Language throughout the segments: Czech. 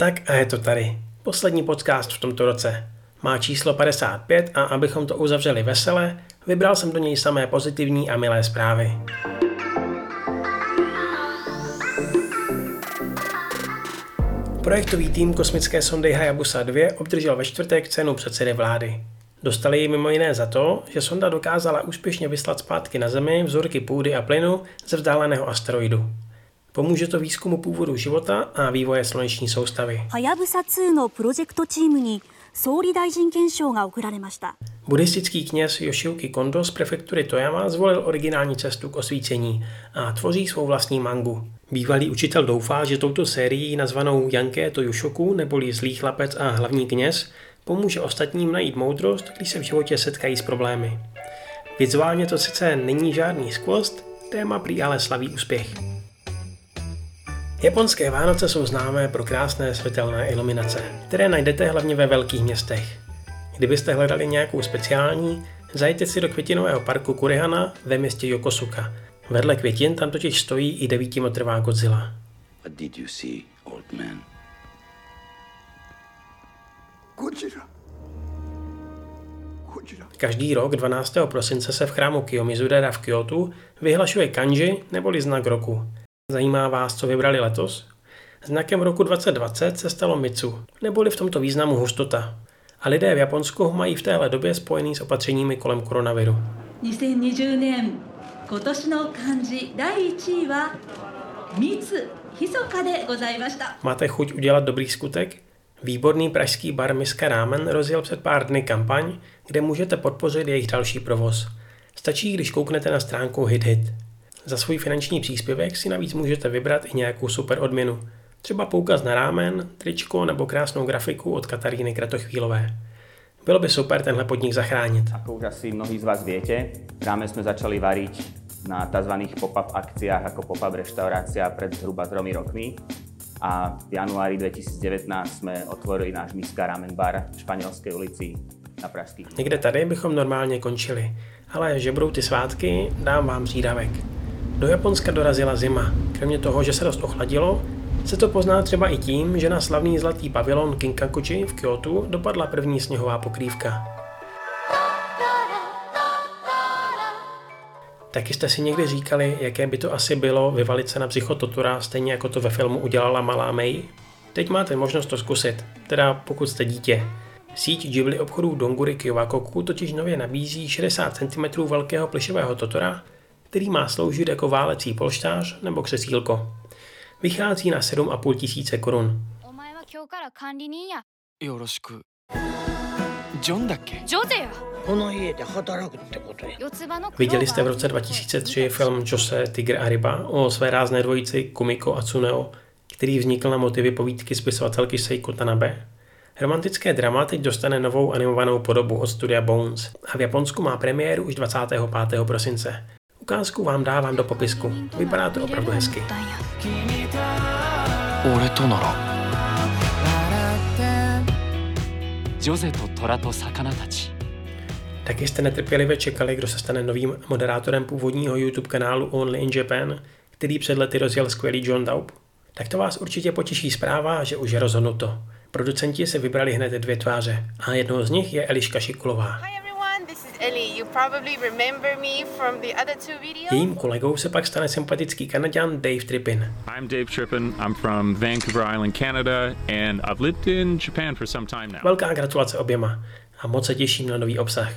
Tak a je to tady. Poslední podcast v tomto roce. Má číslo 55 a abychom to uzavřeli vesele, vybral jsem do něj samé pozitivní a milé zprávy. Projektový tým kosmické sondy Hayabusa 2 obdržel ve čtvrtek cenu předsedy vlády. Dostali ji mimo jiné za to, že sonda dokázala úspěšně vyslat zpátky na Zemi vzorky půdy a plynu ze vzdáleného asteroidu. Pomůže to výzkumu původu života a vývoje sluneční soustavy. はやぶさ2のプロジェクトチームに総理大臣顕彰が贈られました Buddhistický kněz Yoshiuki Kondo z prefektury Toyama zvolil originální cestu k osvícení a tvoří svou vlastní mangu. Bývalý učitel doufá, že touto sérií nazvanou Janké to Yoshoku, neboli zlý chlapec a hlavní kněz, pomůže ostatním najít moudrost, když se v životě setkají s problémy. Vizuálně to sice není žádný skvost, téma prý ale slaví úspěch. Japonské Vánoce jsou známé pro krásné světelné iluminace, které najdete hlavně ve velkých městech. Kdybyste hledali nějakou speciální, zajděte si do květinového parku Kurihana ve městě Yokosuka. Vedle květin tam totiž stojí i devítimotrvá Godzilla. What did you see, old man? Godzilla. Každý rok 12. prosince se v chrámu Kiyomizuda v Kyoto vyhlašuje kanji neboli znak roku. Zajímá vás, co vybrali letos? Znakem roku 2020 se stalo Mitsu, neboli v tomto významu hustota. A lidé v Japonsku ho mají v téhle době spojený s opatřeními kolem koronaviru. 2020年今年の漢字第1位は密ひそかでございました Máte chuť udělat dobrý skutek? Výborný pražský bar Miska Ramen rozjel před pár dny kampaň, kde můžete podpořit jejich další provoz. Stačí, když kouknete na stránku HitHit. Za svůj finanční příspěvek si navíc můžete vybrat i nějakou super odměnu. Třeba poukaz na rámen, tričko nebo krásnou grafiku od Kataríny Kratochvílové. Bylo by super tenhle podnik zachránit. Ako už asi mnohí z vás viete, ráme sme začali variť na tzv. pop-up akciách ako pop-up reštaurácia pred zhruba tromi rokmi a v januári 2019 sme otvorili náš Miska Ramen bar v Španělské ulici na Pražských. Někde tady bychom normálně končili, ale že budou ty svátky, dám vám přídavek. Do Japonska dorazila zima. Kromě toho, že se dost ochladilo, se to pozná třeba i tím, že na slavný zlatý pavilon Kinkakuji v Kyotu dopadla první sněhová pokrývka. Taky jste si někdy říkali, jaké by to asi bylo vyvalit se na psychototura, stejně jako to ve filmu udělala malá May? Teď máte možnost to zkusit, teda pokud jste dítě. Síť Ghibli obchodů Donguri Kyowakoku totiž nově nabízí 60 cm velkého plišového totora, který má sloužit jako válecí polštář nebo křesílko. Vychází na 7,5 tisíce korun. Viděli jste v roce 2003 film Jose, Tiger a ryba o své rázné dvojici Kumiko a Tsuneo, který vznikl na motivy povídky spisovatelky Seiko Tanabe. Romantické drama teď dostane novou animovanou podobu od studia Bones a v Japonsku má premiéru už 25. prosince. Ukázku vám dávám do popisku. Vypadá to opravdu hezky. 俺とならジョゼと虎と魚たち Taky jste netrpělivě čekali, kdo se stane novým moderátorem původního YouTube kanálu Only in Japan, který před lety rozjel skvělý John Daub? Tak to vás určitě potěší zpráva, že už je rozhodnuto. Producenti se vybrali hned dvě tváře a jednou z nich je Eliška Šikulová. Hi Jejím kolegou se pak stane sympatický Kanaďan Dave Trippin. I'm Dave Trippin. I'm from Vancouver Island, Canada, and I've lived in Japan for some time now. Velká gratulace oběma a moc se těším na nový obsah.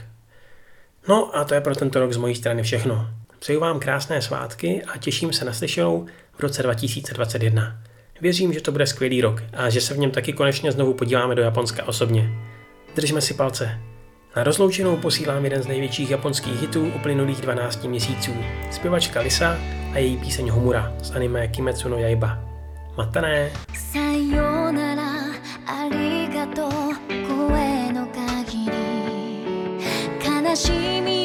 No a to je pro tento rok z mojí strany všechno. Přeju vám krásné svátky a těším se na slyšenou v roce 2021. Věřím, že to bude skvělý rok a že se v něm taky konečně znovu podíváme do Japonska osobně. Držme si palce. Na rozloučenou posílám jeden z největších japonských hitů uplynulých 12 měsíců. Zpěvačka Lisa a její píseň Homura z anime Kimetsu no Yaiba. Matané! Sayonara, arigato, koe no kagiri, kanashimi